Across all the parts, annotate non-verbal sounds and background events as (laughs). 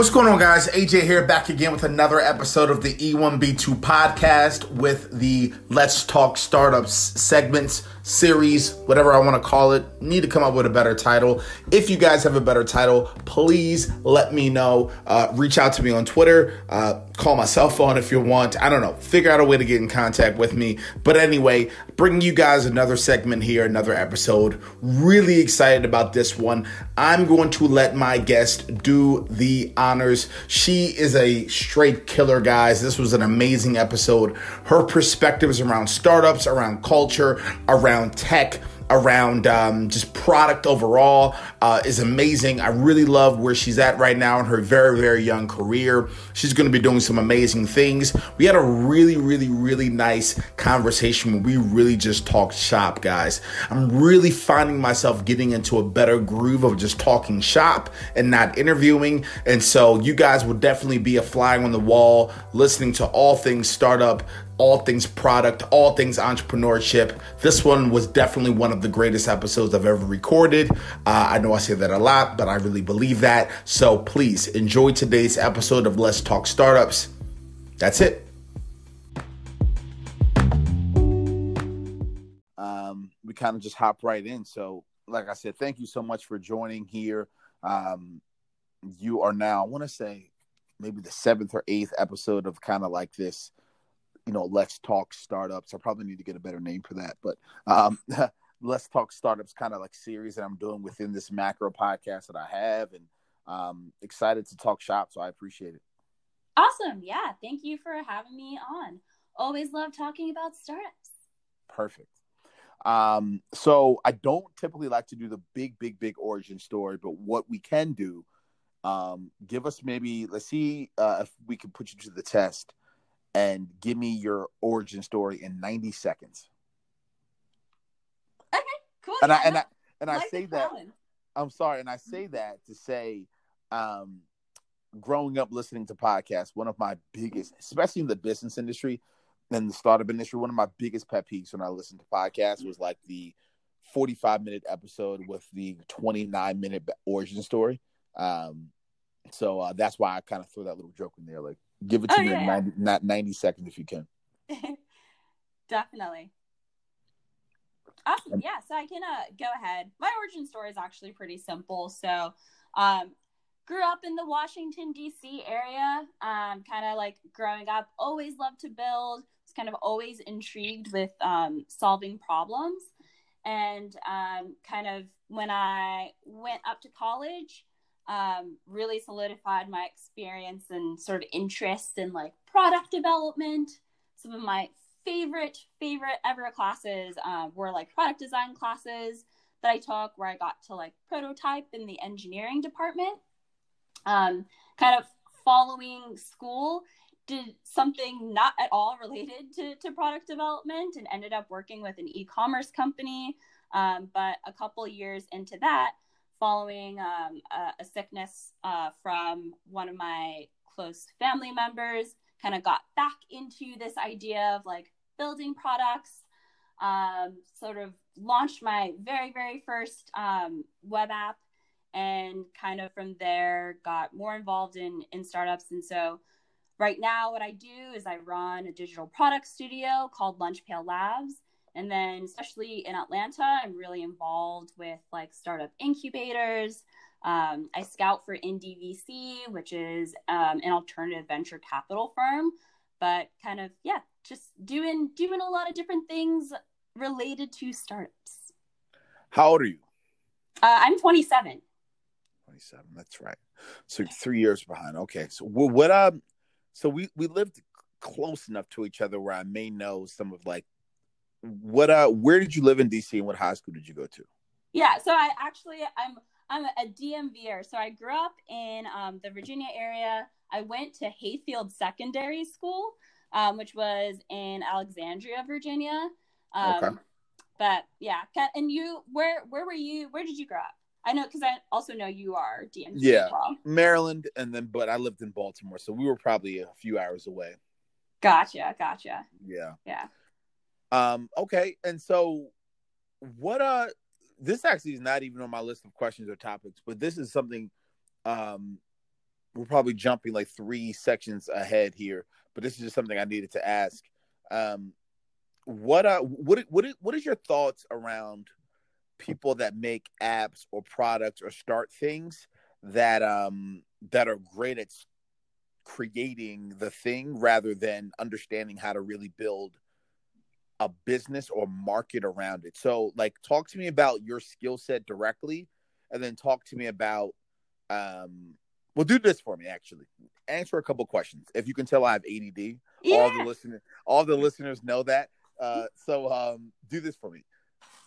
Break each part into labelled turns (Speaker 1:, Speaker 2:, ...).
Speaker 1: What's going on, guys? AJ here, back again with another episode of the E1B2 podcast with the Let's Talk Startups segments, series, whatever I want to call it. Need to come up with a better title. If you guys have a better title, please let me know. Uh, reach out to me on Twitter, uh, call my cell phone if you want. I don't know. Figure out a way to get in contact with me. But anyway, bringing you guys another segment here, another episode. Really excited about this one. I'm going to let my guest do the honors. She is a straight killer, guys. This was an amazing episode. Her perspectives around startups, around culture, around tech around um, just product overall uh, is amazing. I really love where she's at right now in her very, very young career. She's going to be doing some amazing things. We had a really, really, really nice conversation where we really just talked shop, guys. I'm really finding myself getting into a better groove of just talking shop and not interviewing. And so you guys will definitely be a fly on the wall listening to all things startup all things product, all things entrepreneurship. This one was definitely one of the greatest episodes I've ever recorded. Uh, I know I say that a lot, but I really believe that. So please enjoy today's episode of Let's Talk Startups. That's it. Um, we kind of just hop right in. So, like I said, thank you so much for joining here. Um, you are now, I want to say, maybe the seventh or eighth episode of kind of like this you know, let's talk startups. I probably need to get a better name for that, but um, (laughs) let's talk startups kind of like series that I'm doing within this macro podcast that I have, and um, excited to talk shop. So I appreciate it.
Speaker 2: Awesome. Yeah. Thank you for having me on. Always love talking about startups.
Speaker 1: Perfect. Um, so I don't typically like to do the big, big, big origin story, but what we can do, um, give us maybe let's see uh, if we can put you to the test and give me your origin story in 90 seconds.
Speaker 2: Okay, cool.
Speaker 1: And yeah, I and I and I say that I'm sorry, and I say that to say um growing up listening to podcasts, one of my biggest, especially in the business industry and the startup industry, one of my biggest pet peeves when I listened to podcasts was like the 45 minute episode with the 29 minute origin story. Um, so uh, that's why I kind of threw that little joke in there, like Give it to oh, me yeah, in 90, not 90 seconds if you can. (laughs)
Speaker 2: Definitely. Awesome. Yeah, so I can uh, go ahead. My origin story is actually pretty simple. So, um, grew up in the Washington D.C. area. Um, kind of like growing up, always loved to build. Was kind of always intrigued with um, solving problems. And um, kind of when I went up to college, um, really solidified my experience and sort of interest in like product development. Some of my favorite, favorite ever classes uh, were like product design classes that I took where I got to like prototype in the engineering department. Um, kind of following school, did something not at all related to, to product development and ended up working with an e commerce company. Um, but a couple years into that, following um, a, a, sickness uh, from one of my close family members kind of got back into this idea of like building products um, sort of launched my very very first um, web app and kind of from there got more involved in in startups. And so right now what i do is i run a digital product studio called Lunch Pail Labs and then, especially in Atlanta, I'm really involved with like startup incubators. Um, I scout for Indie.vc, which is um, an alternative venture capital firm. But kind of, yeah, just doing doing a lot of different things related to startups.
Speaker 1: How old are you?
Speaker 2: Uh, I'm 27.
Speaker 1: 27. That's right. So three years behind. Okay. So what? Um. So we we lived close enough to each other where I may know some of like what uh where did you live in DC and what high school did you go to?
Speaker 2: Yeah, so I actually I'm I'm a DMVer. So I grew up in um, the Virginia area. I went to Hayfield Secondary School, um, which was in Alexandria, Virginia. Um, okay. But yeah, and you, where where were you? Where did you grow up? I know because I also know you are DMV.
Speaker 1: Yeah, well. Maryland, and then but I lived in Baltimore, so we were probably a few hours away.
Speaker 2: Gotcha, gotcha.
Speaker 1: Yeah,
Speaker 2: yeah.
Speaker 1: Um, okay, and so what uh this actually is not even on my list of questions or topics, but this is something um we're probably jumping like three sections ahead here, but this is just something I needed to ask. Um, what uh, what what what is your thoughts around people that make apps or products or start things that um that are great at creating the thing rather than understanding how to really build a business or market around it. So like talk to me about your skill set directly and then talk to me about um well do this for me actually. Answer a couple questions. If you can tell I have ADD, yeah. all the listeners all the listeners know that. Uh so um do this for me.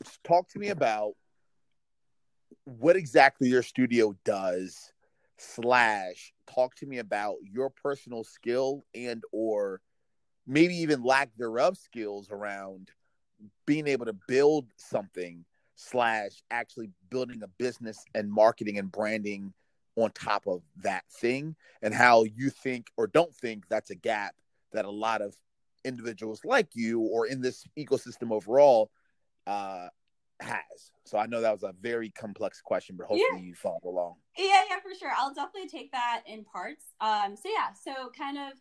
Speaker 1: Just talk to me about what exactly your studio does slash talk to me about your personal skill and or maybe even lack thereof skills around being able to build something slash actually building a business and marketing and branding on top of that thing and how you think or don't think that's a gap that a lot of individuals like you or in this ecosystem overall uh, has. So I know that was a very complex question, but hopefully yeah. you follow along.
Speaker 2: Yeah, yeah, for sure. I'll definitely take that in parts. Um, so yeah, so kind of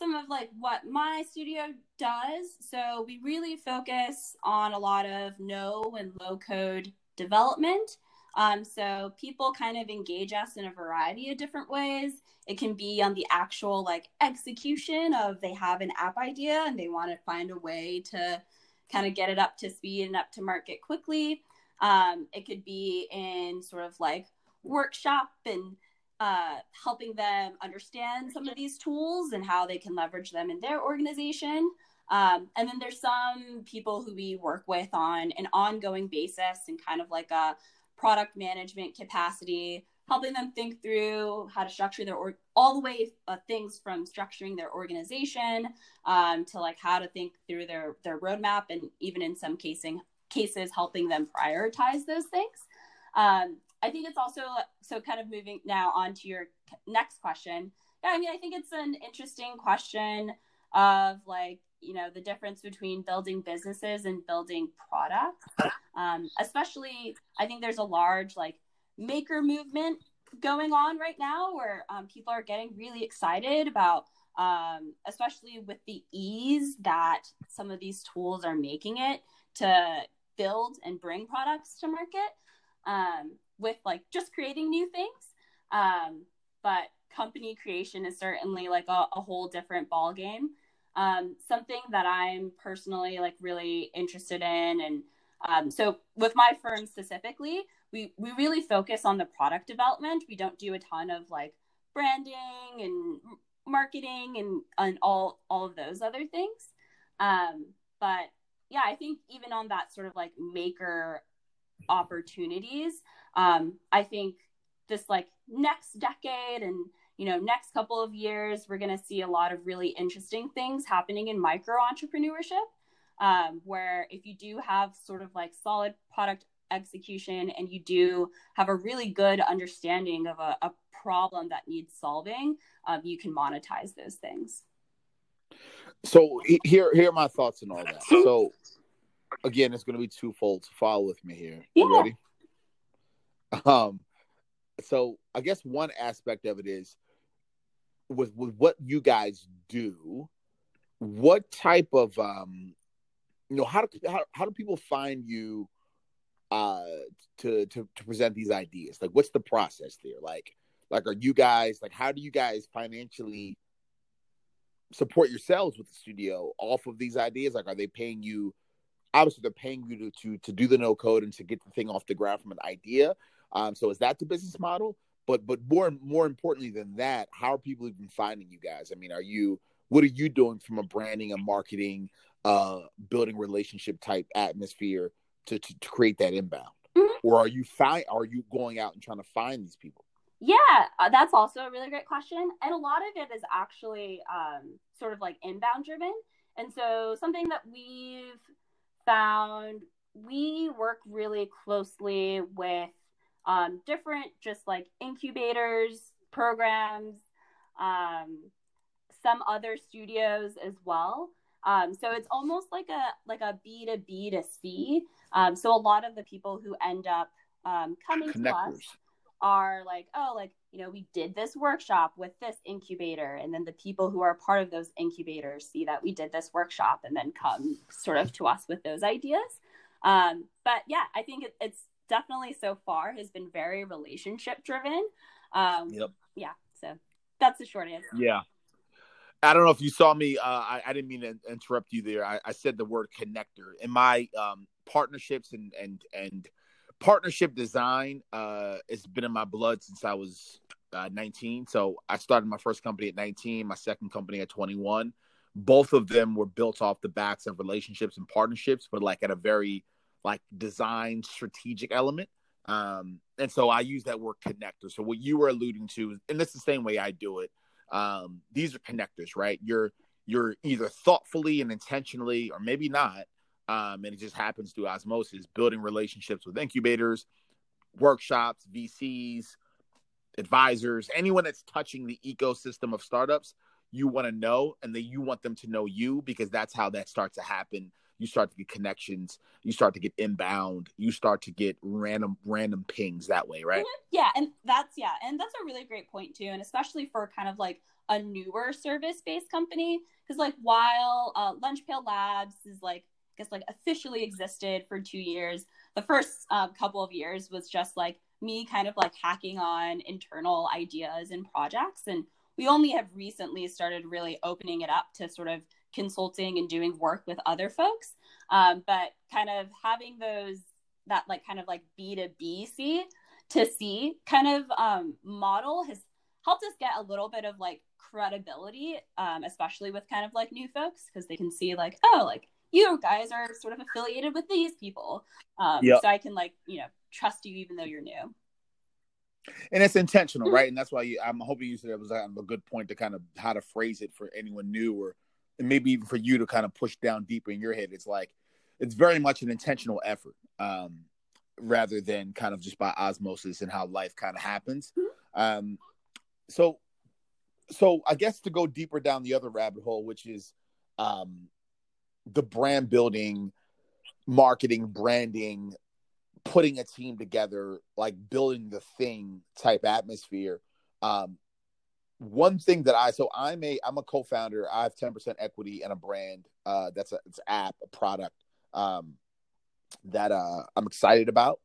Speaker 2: some of like what my studio does. So we really focus on a lot of no and low code development. Um, so people kind of engage us in a variety of different ways. It can be on the actual like execution of they have an app idea and they want to find a way to kind of get it up to speed and up to market quickly. Um, it could be in sort of like workshop and uh, helping them understand some of these tools and how they can leverage them in their organization. Um, and then there's some people who we work with on an ongoing basis and kind of like a product management capacity, helping them think through how to structure their org, all the way uh, things from structuring their organization um, to like how to think through their their roadmap and even in some casing cases helping them prioritize those things um, i think it's also so kind of moving now on to your next question. Yeah i mean i think it's an interesting question of like you know the difference between building businesses and building products. Um, especially i think there's a large like maker movement going on right now where um, people are getting really excited about um, especially with the ease that some of these tools are making it to build and bring products to market. Um, with like just creating new things um, but company creation is certainly like a, a whole different ball game um, something that i'm personally like really interested in and um, so with my firm specifically we we really focus on the product development. We don't do a ton of like branding and marketing and and all all of those other things. Um, but yeah, I think even on that sort of like maker opportunities, um, I think this like next decade and you know next couple of years we're going to see a lot of really interesting things happening in micro entrepreneurship um, where if you do have sort of like solid product execution and you do have a really good understanding of a, a problem that needs solving, um, you can monetize those things.
Speaker 1: So here, here are my thoughts on all that. So again, it's going to be twofold. Follow with me here. Yeah. You ready? (laughs) Um, so I guess one aspect of it is with with what you guys do. What type of um, you know, how do how, how do people find you? uh to to to present these ideas like what's the process there like like are you guys like how do you guys financially support yourselves with the studio off of these ideas like are they paying you obviously they're paying you to to, to do the no code and to get the thing off the ground from an idea um so is that the business model but but more more importantly than that how are people even finding you guys i mean are you what are you doing from a branding and marketing uh building relationship type atmosphere to, to, to create that inbound? Mm-hmm. Or are you find are you going out and trying to find these people?
Speaker 2: Yeah, uh, that's also a really great question. And a lot of it is actually um, sort of like inbound driven. And so something that we've found, we work really closely with um, different just like incubators, programs, um, some other studios as well. Um, so it's almost like a like a B to B to C. Um, so a lot of the people who end up um, coming to us are like, oh, like you know, we did this workshop with this incubator, and then the people who are part of those incubators see that we did this workshop and then come sort of to us with those ideas. Um, but yeah, I think it, it's definitely so far has been very relationship driven. Um,
Speaker 1: yep.
Speaker 2: Yeah. So that's the short answer.
Speaker 1: Yeah. I don't know if you saw me. Uh, I, I, didn't mean to interrupt you there. I, I said the word connector in my um, partnerships and and and partnership design uh, it's been in my blood since I was uh, 19. So I started my first company at 19, my second company at 21. Both of them were built off the backs of relationships and partnerships, but like at a very like design strategic element. Um, and so I use that word connector. So what you were alluding to, and it's the same way I do it. Um, these are connectors, right? You're you're either thoughtfully and intentionally, or maybe not, um, and it just happens through osmosis, building relationships with incubators, workshops, VCs, advisors, anyone that's touching the ecosystem of startups. You want to know, and then you want them to know you because that's how that starts to happen you start to get connections, you start to get inbound, you start to get random random pings that way, right?
Speaker 2: Yeah, and that's yeah, and that's a really great point too, and especially for kind of like a newer service based company because like while uh, Labs is like I guess like officially existed for two years, the first uh, couple of years was just like me kind of like hacking on internal ideas and projects and we only have recently started really opening it up to sort of consulting and doing work with other folks. Um, but kind of having those that like kind of like B to B C to C kind of um, model has helped us get a little bit of like credibility, um, especially with kind of like new folks because they can see like oh like you guys are sort of affiliated with these people, um, yep. so I can like you know trust you even though you're new
Speaker 1: and it's intentional, mm-hmm. right? And that's why you, I'm hoping you said it was a good point to kind of how to phrase it for anyone new or and maybe even for you to kind of push down deeper in your head. It's like it's very much an intentional effort, um, rather than kind of just by osmosis and how life kind of happens. Um, so, so I guess to go deeper down the other rabbit hole, which is um, the brand building, marketing, branding, putting a team together, like building the thing type atmosphere. Um, one thing that I so I'm a I'm a co-founder. I have 10% equity in a brand uh that's a it's an app, a product um that uh I'm excited about.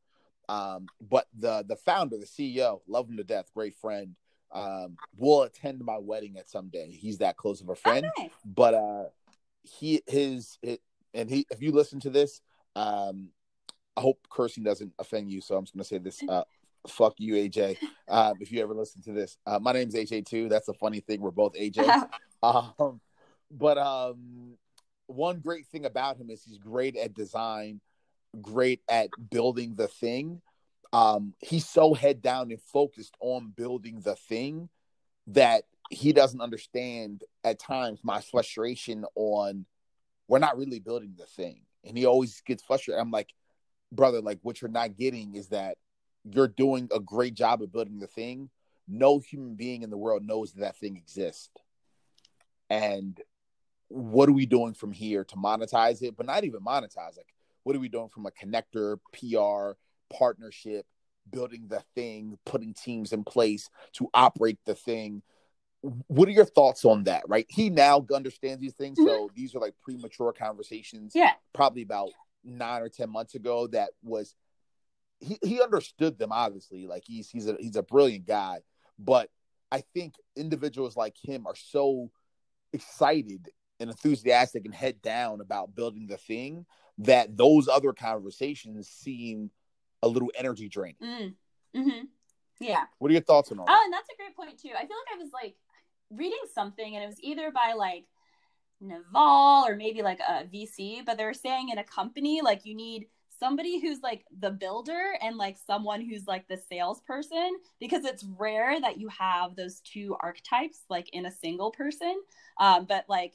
Speaker 1: Um but the the founder, the CEO, love him to death, great friend. Um will attend my wedding at some day. He's that close of a friend. Okay. But uh he his it, and he if you listen to this, um I hope cursing doesn't offend you, so I'm just gonna say this (laughs) uh fuck you, AJ. Um, if you ever listen to this, uh, my name's AJ too. That's a funny thing. We're both AJ. (laughs) um, but um, one great thing about him is he's great at design, great at building the thing. Um, he's so head down and focused on building the thing that he doesn't understand at times my frustration on we're not really building the thing. And he always gets frustrated. I'm like, brother, like what you're not getting is that you're doing a great job of building the thing, no human being in the world knows that, that thing exists. And what are we doing from here to monetize it? But not even monetize. Like, what are we doing from a connector, PR, partnership, building the thing, putting teams in place to operate the thing? What are your thoughts on that? Right? He now understands these things. Mm-hmm. So these are like premature conversations.
Speaker 2: Yeah.
Speaker 1: Probably about nine or 10 months ago that was he, he understood them obviously. Like he's he's a he's a brilliant guy. But i think individuals like him are so excited and enthusiastic and head down about building the thing that those other conversations seem a little energy draining.
Speaker 2: Mm. mm-hmm. yeah.
Speaker 1: What are your thoughts on all
Speaker 2: oh and that's a great point too. I feel like i was like reading something and it was either by like Naval or maybe like a vc but they were saying in a company like you need somebody who's like the builder and like someone who's like the salesperson because it's rare that you have those two archetypes like in a single person. Um, but like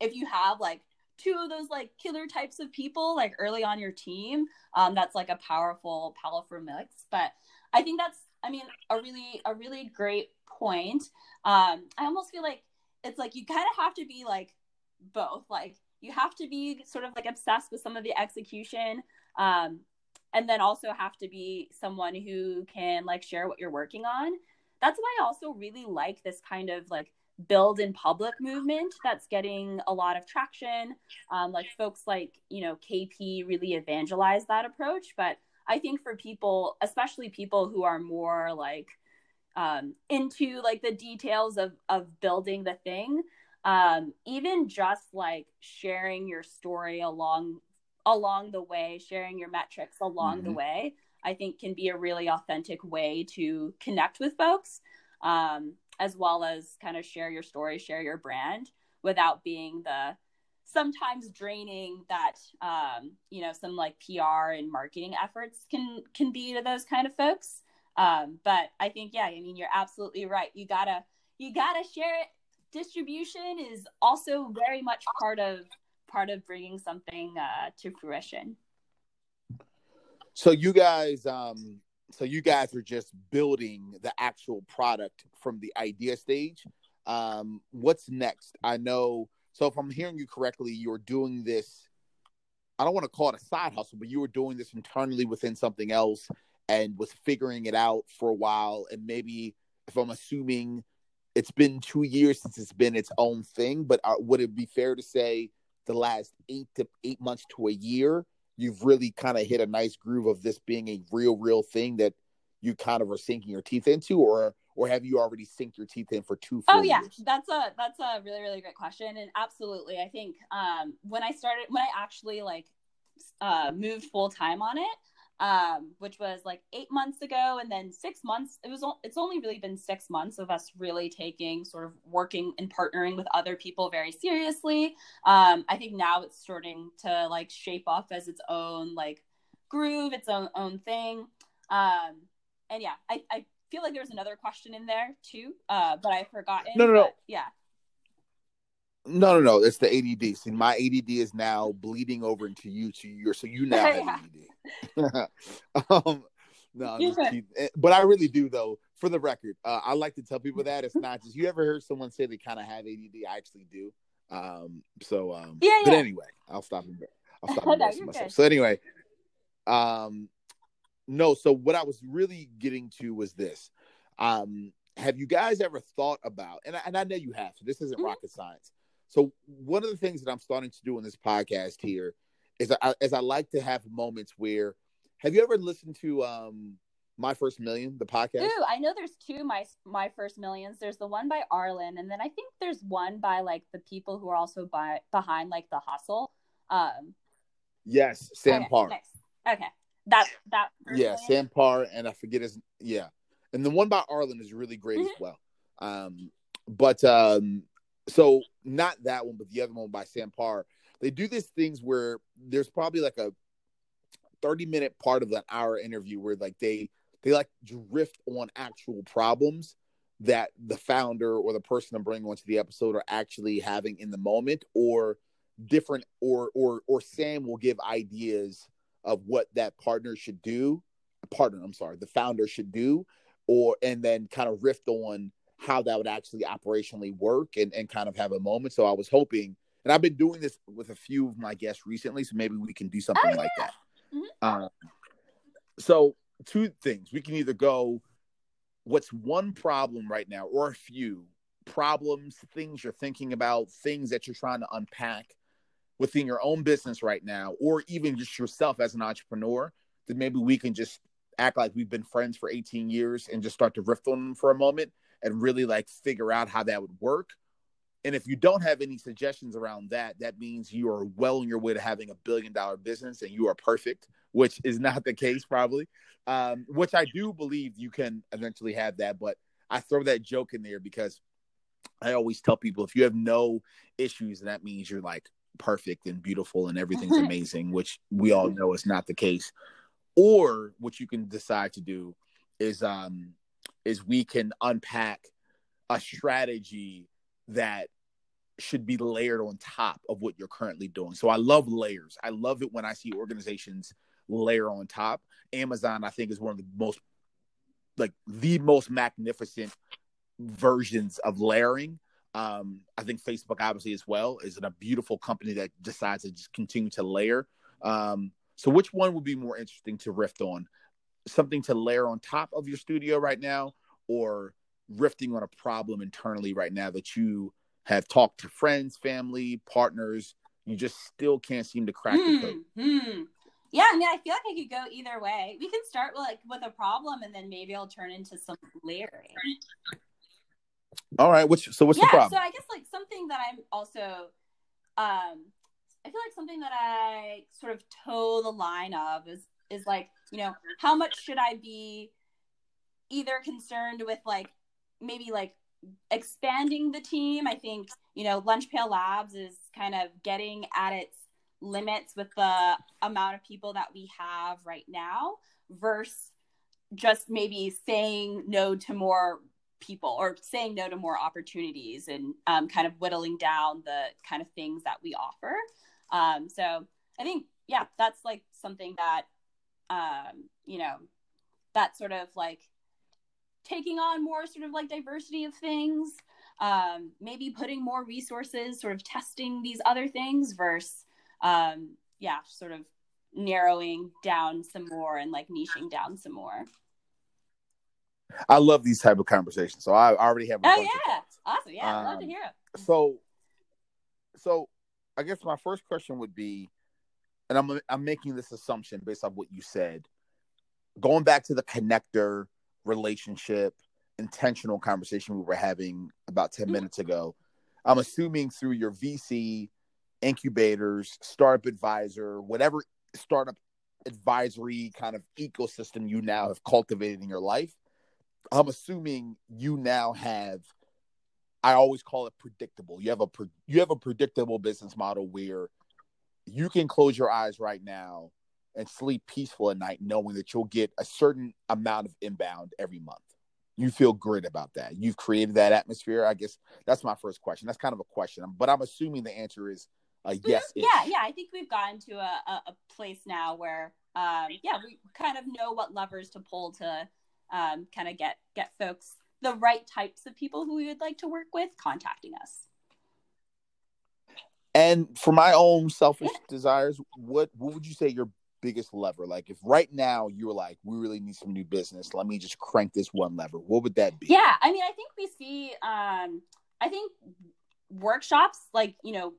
Speaker 2: if you have like two of those like killer types of people like early on your team um, that's like a powerful powerful mix. But i think that's i mean a really a really great point. Um, i almost feel like it's like you kind of have to be like both. Like you have to be sort of like obsessed with some of the execution um, and then also have to be someone who can like share what you're working on that's why I also really like this kind of like build in public movement that's getting a lot of traction. Um, like folks like, you know, KP really evangelize that approach. But I think for people, especially people who are more like um, into like the details of, of building the thing, um, even just like sharing your story along along the way, sharing your metrics along mm-hmm. the way, I think can be a really authentic way to connect with folks, um, as well as kind of share your story, share your brand without being the sometimes draining that um, you know some like PR and marketing efforts can can be to those kind of folks. Um, but I think yeah, I mean you're absolutely right. You gotta you gotta share it. Distribution is also very much part of part of bringing something uh, to fruition.
Speaker 1: So you guys, um, so you guys are just building the actual product from the idea stage. Um, what's next? I know. So if I'm hearing you correctly, you're doing this. I don't want to call it a side hustle, but you were doing this internally within something else and was figuring it out for a while. And maybe, if I'm assuming, it's been two years since it's been its own thing. But uh, would it be fair to say the last eight to eight months to a year, you've really kind of hit a nice groove of this being a real, real thing that you kind of are sinking your teeth into, or or have you already sink your teeth in for two?
Speaker 2: oh yeah, years? that's a that's a really really great question, and absolutely, I think um, when I started when I actually like uh, moved full time on it, um, which was like eight months ago, and then six months. It was it's only really been six months of us really taking sort of working and partnering with other people very seriously. Um, I think now it's starting to like shape off as its own like groove, its own own thing. Um, and yeah, I, I feel like there's another question in there too, uh, but I've forgotten.
Speaker 1: No, no, no.
Speaker 2: Yeah.
Speaker 1: No, no, no. It's the ADD. See, my ADD is now bleeding over into you. To your, so you now have (laughs) ADD. (laughs) um, no, eh, but I really do though. For the record, uh, I like to tell people that it's not just you ever heard someone say they kind of have ADD. I actually do. Um, so um,
Speaker 2: yeah, yeah.
Speaker 1: But anyway, I'll stop. I'll (laughs) stop embarrassing myself. Good. So anyway, um, no. So what I was really getting to was this. Um, have you guys ever thought about? And I, and I know you have. So this isn't mm-hmm. rocket science so one of the things that I'm starting to do in this podcast here is I, as I like to have moments where have you ever listened to um my first million the podcast
Speaker 2: Ooh, i know there's two my my first millions there's the one by Arlan and then i think there's one by like the people who are also by behind like the hustle um
Speaker 1: yes sam
Speaker 2: okay,
Speaker 1: parr
Speaker 2: nice. okay that that
Speaker 1: yeah million? sam parr and i forget his yeah and the one by Arlan is really great mm-hmm. as well um but um so not that one, but the other one by Sam Parr. They do these things where there's probably like a 30 minute part of that hour interview where like they they like drift on actual problems that the founder or the person I'm bringing onto the episode are actually having in the moment or different or or or Sam will give ideas of what that partner should do partner I'm sorry the founder should do or and then kind of riff on how that would actually operationally work and, and kind of have a moment. So I was hoping, and I've been doing this with a few of my guests recently, so maybe we can do something oh, like that. Mm-hmm. Um, so two things we can either go, what's one problem right now, or a few problems, things you're thinking about, things that you're trying to unpack within your own business right now, or even just yourself as an entrepreneur, that maybe we can just act like we've been friends for 18 years and just start to riff on them for a moment and really like figure out how that would work. And if you don't have any suggestions around that, that means you are well on your way to having a billion dollar business and you are perfect, which is (laughs) not the case probably. Um, which I do believe you can eventually have that, but I throw that joke in there because I always tell people if you have no issues, that means you're like perfect and beautiful and everything's (laughs) amazing, which we all know is not the case. Or what you can decide to do is um is we can unpack a strategy that should be layered on top of what you're currently doing. So I love layers. I love it when I see organizations layer on top. Amazon, I think, is one of the most like the most magnificent versions of layering. Um, I think Facebook, obviously, as well, is a beautiful company that decides to just continue to layer. Um, so, which one would be more interesting to riff on? Something to layer on top of your studio right now or riffing on a problem internally right now that you have talked to friends, family, partners, you just still can't seem to crack the code?
Speaker 2: Hmm. Yeah, I mean, I feel like I could go either way. We can start with like with a problem, and then maybe I'll turn into some layering.
Speaker 1: All right. What's so? What's
Speaker 2: yeah,
Speaker 1: the problem?
Speaker 2: so I guess like something that I'm also, um, I feel like something that I sort of toe the line of is is like you know how much should I be either concerned with like maybe like expanding the team. I think you know Lunch Pail Labs is kind of getting at its limits with the amount of people that we have right now versus just maybe saying no to more people or saying no to more opportunities and um, kind of whittling down the kind of things that we offer. Um, so I think, yeah, that's like something that, um, you know, that sort of like taking on more sort of like diversity of things, um, maybe putting more resources, sort of testing these other things versus, um, yeah, sort of narrowing down some more and like niching down some more.
Speaker 1: I love these type of conversations. So I already have. A
Speaker 2: Oh
Speaker 1: bunch
Speaker 2: yeah, awesome. Yeah, I'd love to
Speaker 1: Um,
Speaker 2: hear it.
Speaker 1: So, so I guess my first question would be, and I'm I'm making this assumption based off what you said, going back to the connector relationship intentional conversation we were having about 10
Speaker 2: Mhm.
Speaker 1: minutes ago. I'm assuming through your VC incubators, startup advisor, whatever startup advisory kind of ecosystem you now have cultivated in your life, I'm assuming you now have I always call it predictable. You have a you have a predictable business model where you can close your eyes right now and sleep peaceful at night knowing that you'll get a certain amount of inbound every month. You feel great about that. You've created that atmosphere. I guess that's my first question. That's kind of a question, but I'm assuming the answer is a yes.
Speaker 2: Yeah, yeah. I think we've gotten to a, a, a place now where, um, yeah, we kind of know what levers to pull to um, kind of get get folks the right types of people who we would like to work with contacting us.
Speaker 1: And for my own selfish desires, what what would you say your biggest lever? Like if right now you were like, we really need some new business, let me just crank this one lever. What would that be?
Speaker 2: Yeah, I mean, I think we see, um, I think workshops, like you know,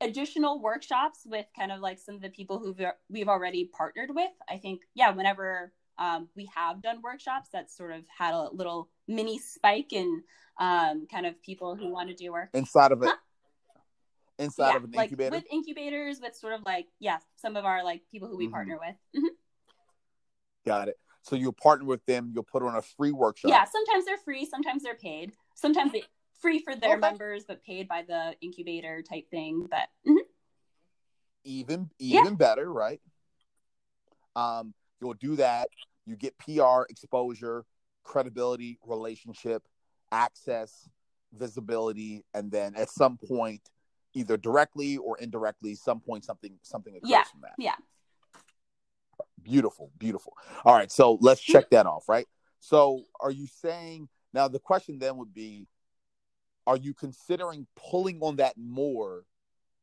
Speaker 2: additional workshops with kind of like some of the people who we've already partnered with. I think, yeah, whenever um, we have done workshops, that's sort of had a little mini spike in um, kind of people who want to do work
Speaker 1: Inside of it.
Speaker 2: Huh?
Speaker 1: Inside
Speaker 2: yeah,
Speaker 1: of an
Speaker 2: like
Speaker 1: incubator.
Speaker 2: with incubators, with sort of like yeah, some of our like people who we
Speaker 1: Mhm.
Speaker 2: partner with. Mhm.
Speaker 1: Got it. So you'll partner with them. You'll put on a free workshop.
Speaker 2: Yeah, sometimes they're free, sometimes they're paid. Sometimes they free for their
Speaker 1: Okay.
Speaker 2: members, but paid by the incubator type thing. But mhm.
Speaker 1: Even
Speaker 2: Yeah.
Speaker 1: even better, right? Um, you'll do that. You get PR exposure, credibility, relationship, access, visibility, and then at some point, either directly or indirectly, some point something something occurs
Speaker 2: Yeah.
Speaker 1: from that.
Speaker 2: yeah,
Speaker 1: Beautiful, beautiful. All right, so let's check that off, right? So, are you saying now the question then would be are you considering pulling on that more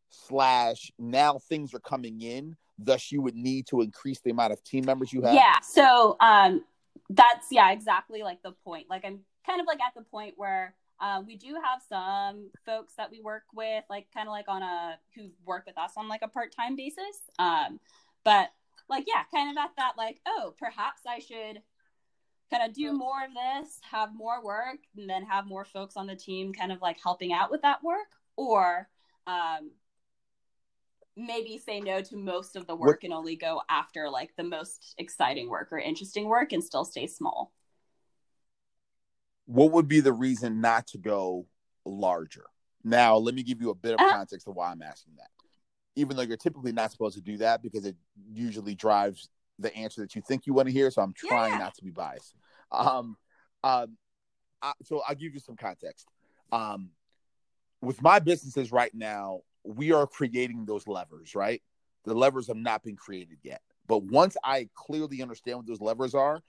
Speaker 1: slash now things are coming in thus you would need to increase the amount of team members you have
Speaker 2: yeah. So um, that's yeah, exactly like the point. Like I'm kind of like at the point where um, we do have some folks that we work with, like kind of like on a who work with us on like a part time basis. Um, but like yeah, kind of at that like oh, perhaps I should kind of do more of this, have more work, and then have more folks on the team kind of like helping out with that work, or um, maybe say no to most of the work and only go after like the most exciting work or interesting work and still stay small.
Speaker 1: What would be the reason not to go larger? Now let me give you a bit of
Speaker 2: Uh-huh.
Speaker 1: context of why i'm asking that. Even though you're typically not supposed to do that because it usually drives the answer that you think you want to hear so i'm trying
Speaker 2: yeah.
Speaker 1: not to be biased. Um um I, so i'll give you some context. Um with my businesses right now we are creating those levers right? The levers have not been created yet. But once i clearly understand what those levers are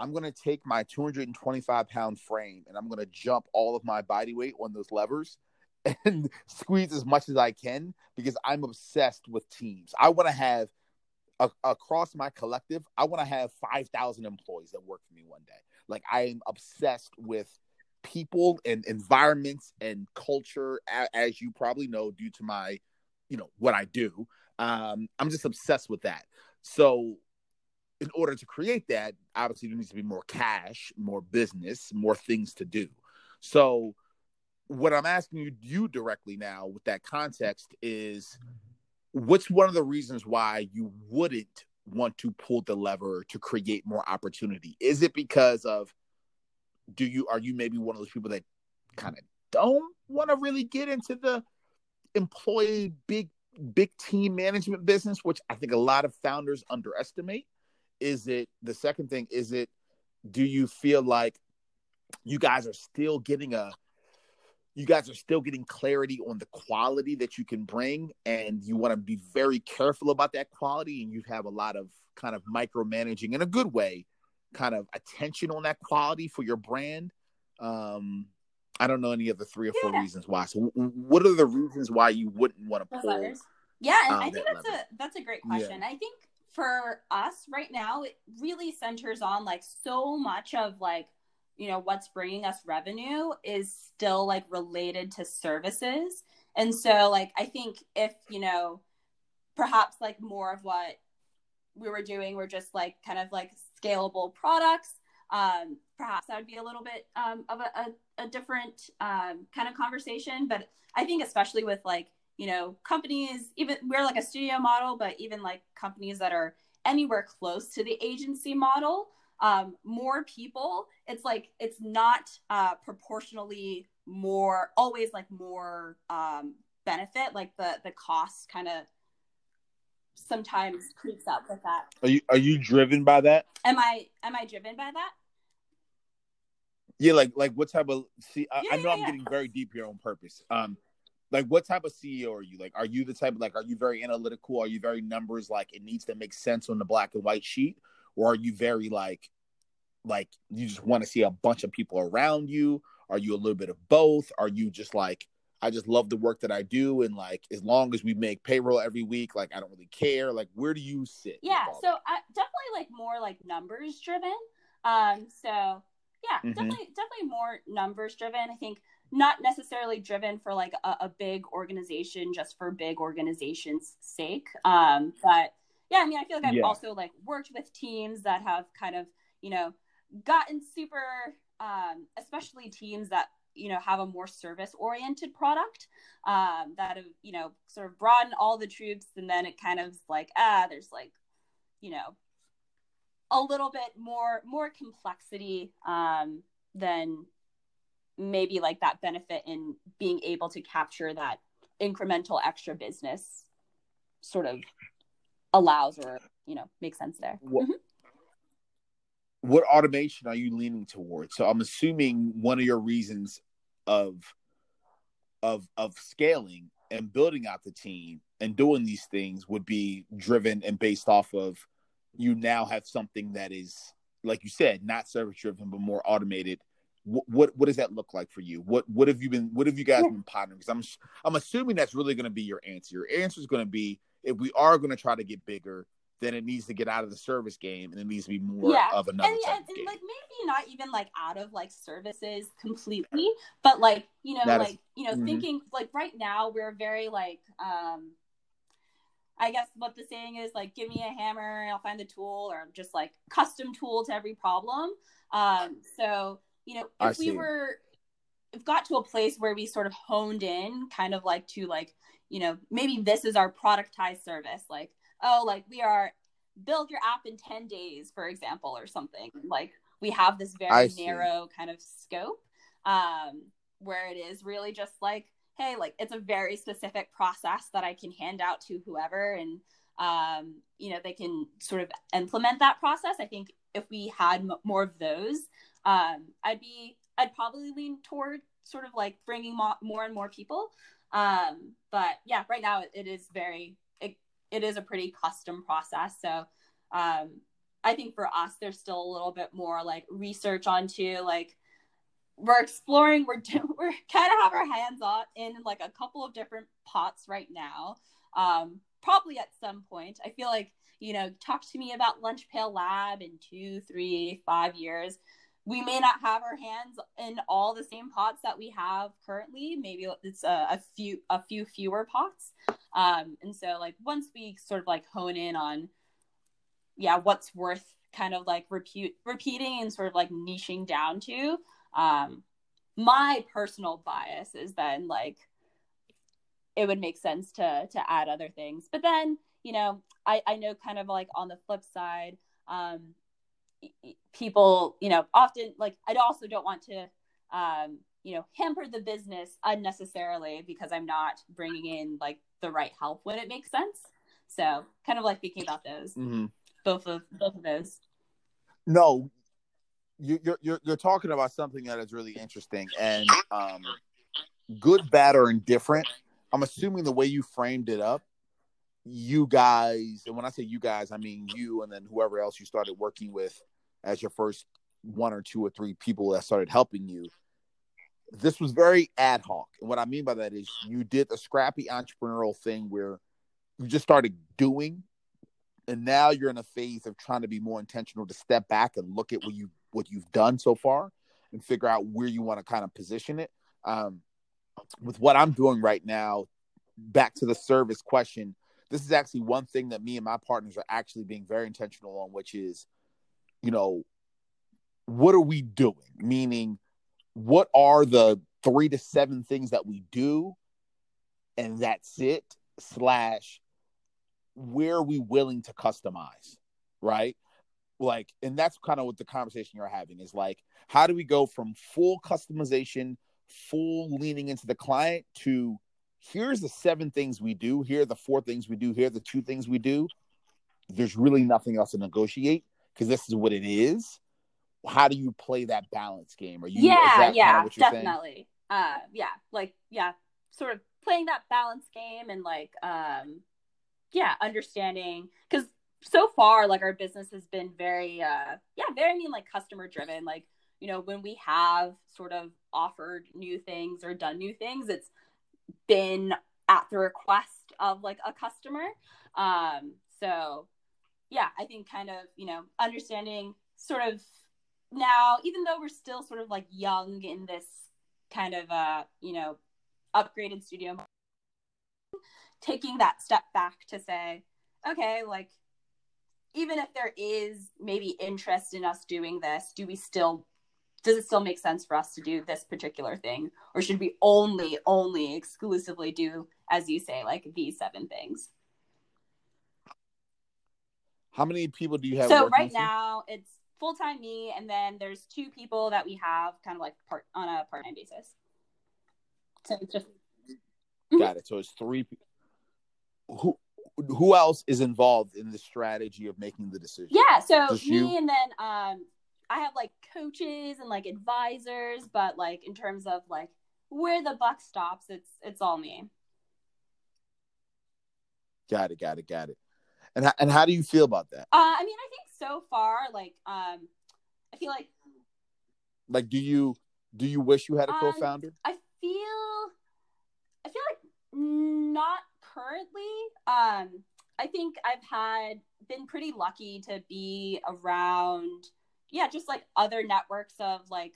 Speaker 1: i'm going to take my 225 pound frame and i'm going to jump all of my body weight on those levers (laughs) and squeeze as much as i can because i'm obsessed with teams i want to have a, across my collective i want to have 5000 employees that work for me one day like i am obsessed with people and environments and culture, as you probably know, due to my, you know, what I do. Um, I'm just obsessed with that. So, in order to create that, obviously there needs to be more cash, more business, more things to do. So, what I'm asking you, you directly now with that context is what's one of the reasons why you wouldn't want to pull the lever to create more opportunity? Is it because of do you are you maybe one of those people that kind of don't want to really get into the employee big big team management business, which I think a lot of founders underestimate? Is it the second thing? Is it do you feel like you guys are still getting a you guys are still getting clarity on the quality that you can bring and you want to be very careful about that quality and you have a lot of kind of micromanaging in a good way kind of attention on that quality for your brand um i don't know any of the three or four reasons why so what are the reasons why you wouldn't want to pull
Speaker 2: yeah and um, i think that's level? a that's a great question yeah. i think for us right now it really centers on like so much of like you know what's bringing us revenue is still like related to services. And so like i think if you know perhaps like more of what we were doing were just like kind of like scalable products um perhaps that would be a little bit um, of a, a, a different um, kind of conversation. But i think especially with like you know companies even we're like a studio model but even like companies that are anywhere close to the agency model um, more people, it's like it's not uh, proportionally more always like more um, benefit. Like the the cost kind of sometimes creeps up with that.
Speaker 1: Are you are you driven by that?
Speaker 2: Am I am I driven by that?
Speaker 1: Yeah, like like what type of see? I, yeah, I know yeah, I'm yeah. getting very deep here on purpose. Um, like what type of CEO are you? Like, are you the type of like are you very analytical? Are you very numbers? Like it needs to make sense on the black and white sheet, or are you very like like you just want to see a bunch of people around you are you a little bit of both are you just like i just love the work that i do and like as long as we make payroll every week like i don't really care like where do you sit
Speaker 2: yeah so I, definitely like more like numbers driven um so yeah mm-hmm. definitely definitely more numbers driven i think not necessarily driven for like a, a big organization just for big organizations sake um but yeah, I mean, I feel like I've yeah. also like worked with teams that have kind of, you know, gotten super, um, especially teams that you know have a more service oriented product um, that have you know sort of broaden all the troops, and then it kind of like ah, there's like you know a little bit more more complexity um, than maybe like that benefit in being able to capture that incremental extra business sort of allows or you know makes sense there
Speaker 1: what, mm-hmm. what automation are you leaning towards so i'm assuming one of your reasons of of of scaling and building out the team and doing these things would be driven and based off of you now have something that is like you said not service driven but more automated what, what, what does that look like for you what what have you been what have you guys yeah. been pondering because i'm i'm assuming that's really going to be your answer your answer is going to be if we are going to try to get bigger, then it needs to get out of the service game and it needs to be more yeah. of another
Speaker 2: and, and, and like maybe not even like out of like services completely but like you know that like is, you know mm-hmm. thinking like right now we're very like um i guess what the saying is like give me a hammer and i'll find the tool or just like custom tool to every problem um so you know if I we see. were if got to a place where we sort of honed in kind of like to like you know, maybe this is our productized service. Like, oh, like we are build your app in 10 days, for example, or something. Like we have this very narrow kind of scope um, where it is really just like, hey, like it's a very specific process that I can hand out to whoever and um, you know, they can sort of implement that process. I think if we had m- more of those, um, I'd be, I'd probably lean toward sort of like bringing mo- more and more people. Um, but yeah, right now it, it is very, it, it is a pretty custom process. So um, I think for us, there's still a little bit more like research onto like, we're exploring, we're, do, (laughs) we're kind of have our hands on in like a couple of different pots right now. Um, probably at some point, I feel like, you know, talk to me about Lunch Pail Lab in two, three, five years we may not have our hands in all the same pots that we have currently. Maybe it's a, a few a few fewer pots. Um, and so like once we sort of like hone in on yeah, what's worth kind of like repeat repeating and sort of like niching down to. Um, my personal bias is then like it would make sense to to add other things. But then, you know, I, I know kind of like on the flip side, um, people, you know, often like I also don't want to, um, you know, hamper the business unnecessarily because I'm not bringing in like the right help when it makes sense. So kind of like thinking about those, mm-hmm. both of both of those.
Speaker 1: No, you, you're you're you're talking about something that is really interesting and um, good, bad, or indifferent. I'm assuming the way you framed it up you guys, and when I say you guys, I mean you and then whoever else you started working with as your first one or two or three people that started helping you. This was very ad hoc. And what I mean by that is you did a scrappy entrepreneurial thing where you just started doing and now you're in a phase of trying to be more intentional to step back and look at what you what you've done so far and figure out where you want to kind of position it. Um, with what I'm doing right now, back to the service question, this is actually one thing that me and my partners are actually being very intentional on, which is, you know, what are we doing? Meaning, what are the three to seven things that we do, and that's it. Slash, where are we willing to customize, right? Like, and that's kind of what the conversation you're having is like, how do we go from full customization, full leaning into the client to here's the seven things we do, here are the four things we do, here are the two things we do. There's really nothing else to negotiate because this is what it is. How do you play that balance game? Are you
Speaker 2: Yeah, yeah, definitely. Saying? Uh yeah, like yeah, sort of playing that balance game and like um yeah, understanding because so far like our business has been very uh yeah, very I mean like customer driven. Like, you know, when we have sort of offered new things or done new things, it's been at the request of like a customer. Um, so yeah, I think kind of, you know, understanding sort of now, even though we're still sort of like young in this kind of uh, you know, upgraded studio, taking that step back to say, okay, like even if there is maybe interest in us doing this, do we still does it still make sense for us to do this particular thing? Or should we only only exclusively do as you say like these seven things?
Speaker 1: How many people do you have
Speaker 2: so right now it's full-time me and then there's two people that we have kind of like part on a part-time basis. So it's just
Speaker 1: got it. So it's three who who else is involved in the strategy of making the decision?
Speaker 2: Yeah so just me you? and then um I have like coaches and like advisors, but like in terms of like where the buck stops, it's it's all me.
Speaker 1: Got it, got it, got it. And how, and how do you feel about that?
Speaker 2: Uh, I mean, I think so far, like, um, I feel like,
Speaker 1: like, do you do you wish you had a um, co-founder?
Speaker 2: I feel, I feel like not currently. Um, I think I've had been pretty lucky to be around yeah, just like other networks of like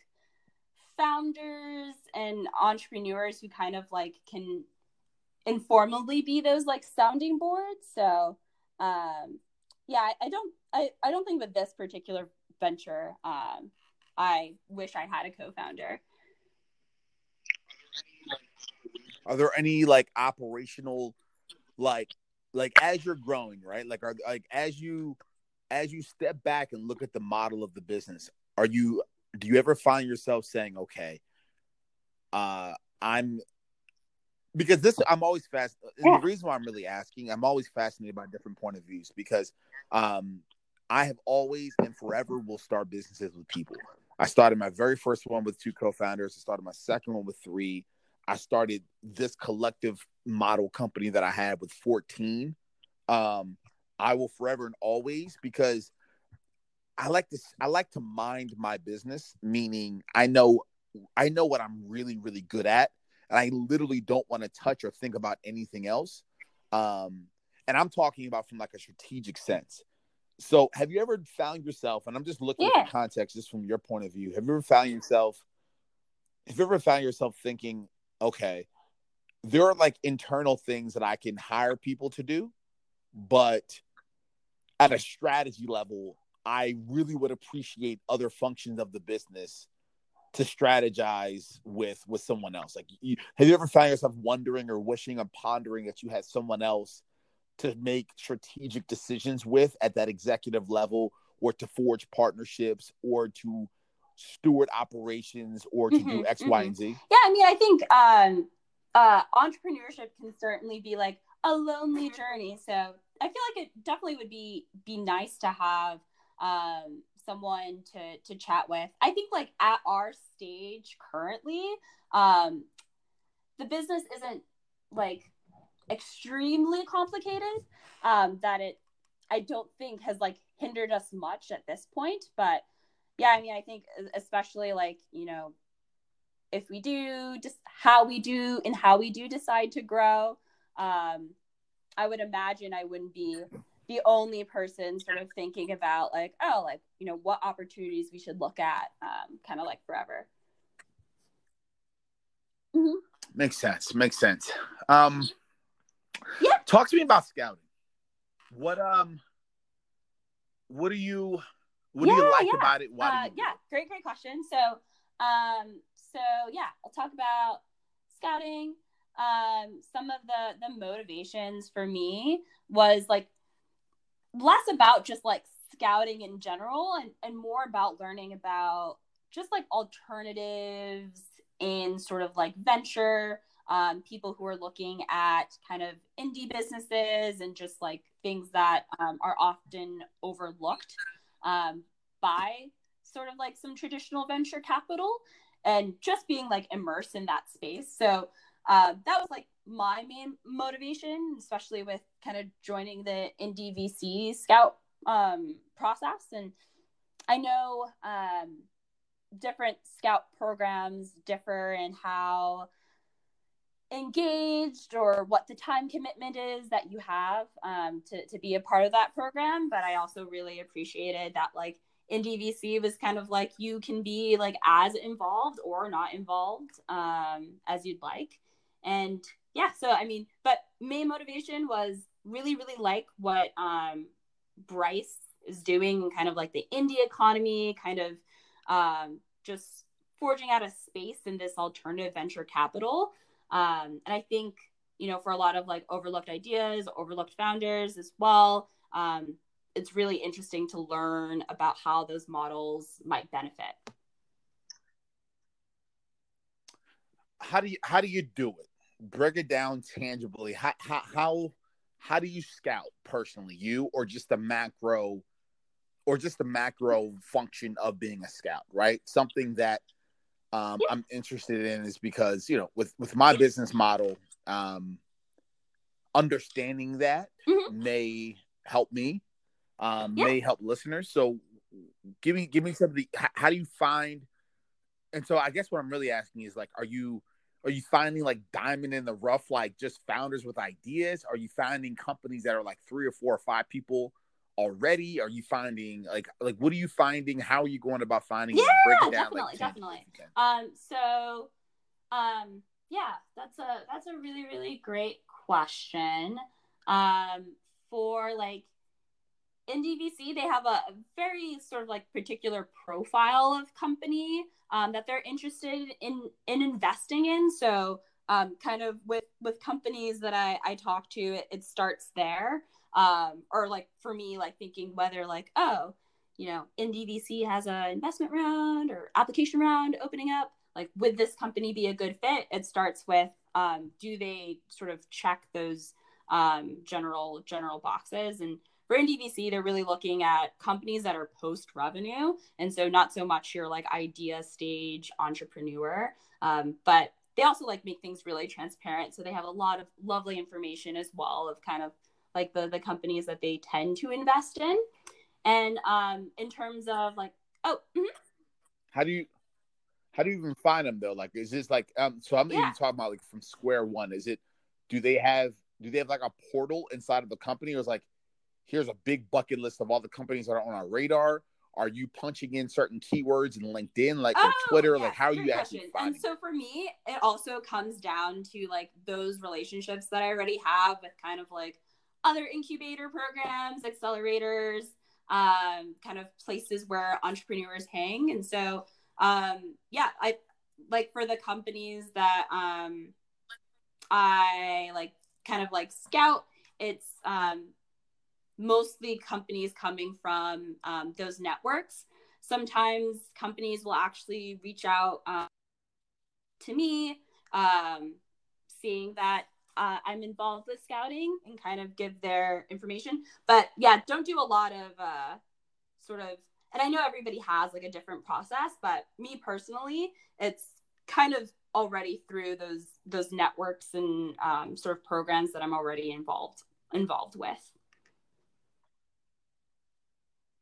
Speaker 2: founders and entrepreneurs who kind of like can informally be those like sounding boards. So um yeah, I, I don't I, I don't think with this particular venture, um, I wish I had a co-founder.
Speaker 1: Are there any like operational like like as you're growing, right? Like are like as you as you step back and look at the model of the business, are you do you ever find yourself saying, okay, uh, I'm because this I'm always fast. The reason why I'm really asking, I'm always fascinated by different point of views because um, I have always and forever will start businesses with people. I started my very first one with two co-founders. I started my second one with three. I started this collective model company that I had with 14. Um, I will forever and always because I like to I like to mind my business, meaning I know I know what I'm really really good at, and I literally don't want to touch or think about anything else. Um, and I'm talking about from like a strategic sense. So, have you ever found yourself, and I'm just looking
Speaker 2: Yeah.
Speaker 1: at the context just from your point of view, have you ever found yourself, have you ever found yourself thinking, okay, there are like internal things that I can hire people to do, but at a strategy level, I really would appreciate other functions of the business to strategize with with someone else. Like, you, have you ever found yourself wondering or wishing or pondering that you had someone else to make strategic decisions with at that executive level, or to forge partnerships, or to steward operations, or to do
Speaker 2: Mhm,
Speaker 1: X, Y, and Z?
Speaker 2: Yeah, I mean, I think um, uh, entrepreneurship can certainly be like a lonely journey. So I feel like it definitely would be be nice to have um, someone to to chat with. I think like at our stage currently, um, the business isn't like extremely complicated. Um, that it, I don't think has like hindered us much at this point. But yeah, I mean, I think especially like you know if we do just how we do and how we do decide to grow um i would imagine i wouldn't be the only person sort of thinking about like oh like you know what opportunities we should look at um kind of like forever Mhm.
Speaker 1: Makes sense. Makes sense. Um,
Speaker 2: Yeah.
Speaker 1: Talk to me about scouting. What um, what do you what do you like
Speaker 2: yeah.
Speaker 1: about it? Why do
Speaker 2: uh,
Speaker 1: you
Speaker 2: yeah great great question so um so yeah i'll talk about scouting um some of the the motivations for me was like less about just like scouting in general and and more about learning about just like alternatives in sort of like venture um, people who are looking at kind of indie businesses and just like things that um, are often overlooked um, by sort of like some traditional venture capital and just being like immersed in that space. So uh, that was like my main motivation, especially with kind of joining the Indie.vc scout um, process. And I know um, different scout programs differ in how engaged or what the time commitment is that you have um, to, to be a part of that program but i also really appreciated that like Indie.vc vc was kind of like you can be like as involved or not involved um, as you'd like and yeah so i mean but main motivation was really really like what um, bryce is doing kind of like the indie economy kind of um, just forging out a space in this alternative venture capital um, and I think, you know, for a lot of like overlooked ideas, overlooked founders as well, um, it's really interesting to learn about how those models might benefit.
Speaker 1: How do you how do you do it? Break it down tangibly. How how how, how do you scout personally, you or just the macro or just the macro function of being a scout, right? Something that um. I'm interested in is because you know with with my business model, um, understanding that
Speaker 2: Mhm.
Speaker 1: may help me, um,
Speaker 2: Yeah.
Speaker 1: may help listeners. So give me give me some of the how, how do you find? And so I guess what I'm really asking is like, are you are you finding like diamond in the rough, like just founders with ideas? Are you finding companies that are like three or four or five people already? Are you finding like like what are you finding? How are you going about finding?
Speaker 2: Yeah,
Speaker 1: down,
Speaker 2: definitely,
Speaker 1: like,
Speaker 2: definitely.
Speaker 1: if you can.
Speaker 2: Um, so, um, yeah, that's a that's a really really great question. Um, for like Indie.vc, they have a, very sort of like particular profile of company um, that they're interested in in investing in. So, um, kind of with with companies that I I talk to, it, it starts there. Um, or like for me, like thinking whether like oh you know, Indie.vc has an investment round or application round opening up. Like, would this company be a good fit? It starts with, um, do they sort of check those um, general general boxes? And for Indie.vc, they're really looking at companies that are post revenue, and so not so much your like idea stage entrepreneur, um, but they also like make things really transparent. So they have a lot of lovely information as well of kind of like the the companies that they tend to invest in. And um, in terms of like, oh, mm-hmm.
Speaker 1: How do you how do you even find them though? Like, is this like um? So I'm
Speaker 2: Yeah.
Speaker 1: even talking about like from square one. Is it? Do they have do they have like a portal inside of the company, or is like here's a big bucket list of all the companies that are on our radar? Are you punching in certain keywords in LinkedIn, like oh, Twitter? Yeah, like how are you actually finding?
Speaker 2: And so for me, it also comes down to like those relationships that I already have with kind of like other incubator programs, accelerators, um, kind of places where entrepreneurs hang. And so, um, yeah, I like for the companies that um, I like kind of like scout, it's um, mostly companies coming from um, those networks. Sometimes companies will actually reach out um, to me, um, seeing that uh, I'm involved with scouting and kind of give their information. But yeah, don't do a lot of uh, sort of, and I know everybody has like a different process, but me personally, it's kind of already through those those networks and um, sort of programs that I'm already involved involved with.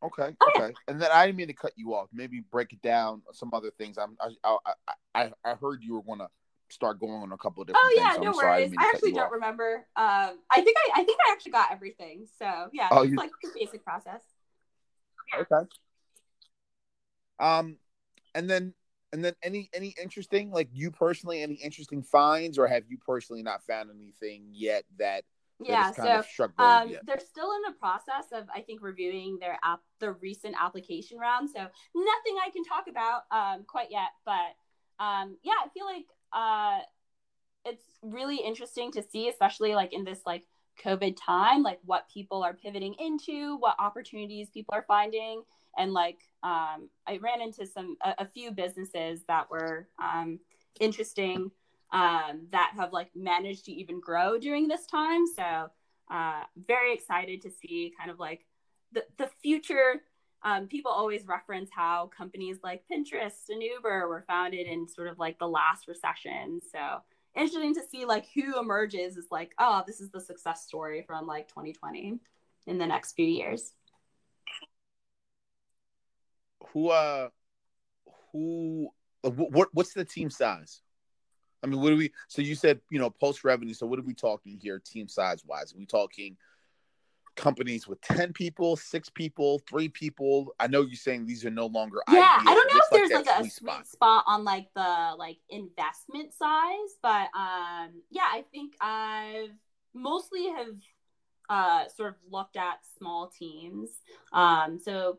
Speaker 1: Okay, oh, okay. And then I didn't mean to cut you off. Maybe break it down some other things. I'm I I I, I heard you were gonna start going on a couple of different.
Speaker 2: Oh yeah,
Speaker 1: things,
Speaker 2: no worries. I, I actually don't off. remember. Um, I think I I think I actually got everything. So yeah, oh, you... like the basic process.
Speaker 1: Okay. Um, and then and then any any interesting like you personally any interesting finds or have you personally not found anything yet that
Speaker 2: yeah so um, they're still in the process of i think reviewing their app the recent application round so nothing i can talk about um, quite yet but um, yeah i feel like uh, it's really interesting to see especially like in this like covid time like what people are pivoting into what opportunities people are finding and like um, i ran into some a, a few businesses that were um, interesting um, that have like managed to even grow during this time. So uh, very excited to see kind of like the, the future. Um, people always reference how companies like Pinterest and Uber were founded in sort of like the last recession. So interesting to see like who emerges is like, oh, this is the success story from like 2020 in the next few years.
Speaker 1: Who uh who what what's the team size? I mean, what do we? So you said you know post revenue. So what are we talking here, team size wise? Are we talking companies with ten people, six people, three people? I know you're saying these are no longer.
Speaker 2: Yeah, ideas. I don't know if there's like, like a sweet spot. spot. on like the like investment size, but um, yeah, I think I've mostly have uh sort of looked at small teams. Um, so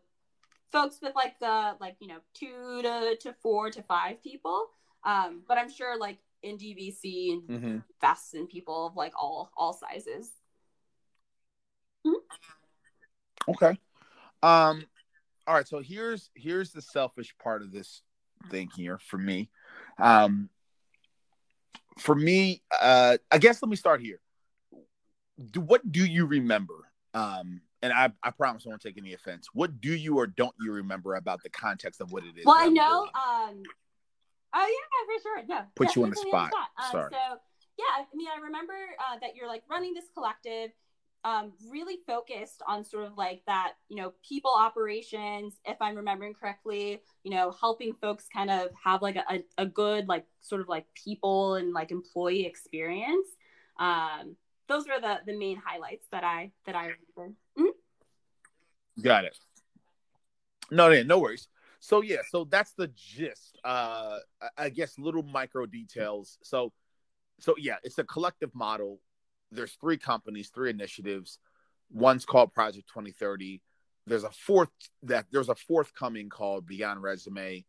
Speaker 2: folks with like the like you know two to to four to five people. Um, but I'm sure like Indie.vc and mm-hmm. vests and people of like all all sizes.
Speaker 1: Mm-hmm. Okay. Um all right, so here's here's the selfish part of this thing here for me. Um for me, uh I guess let me start here. Do what do you remember? Um and I, I promise I won't take any offense. What do you or don't you remember about the context of what it is?
Speaker 2: Well, I know um Oh yeah, for sure. Yeah.
Speaker 1: put you on the spot. spot. Um, Sorry.
Speaker 2: So yeah, I mean, I remember uh, that you're like running this collective, um, really focused on sort of like that, you know, people operations. If I'm remembering correctly, you know, helping folks kind of have like a, a good like sort of like people and like employee experience. Um, those were the the main highlights that I that I remember. Mm-hmm.
Speaker 1: Got it. No, no, no worries. So yeah, so that's the gist. Uh, I guess little micro details. So, so yeah, it's a collective model. There's three companies, three initiatives. One's called Project 2030. There's a fourth that there's a forthcoming called Beyond Resume.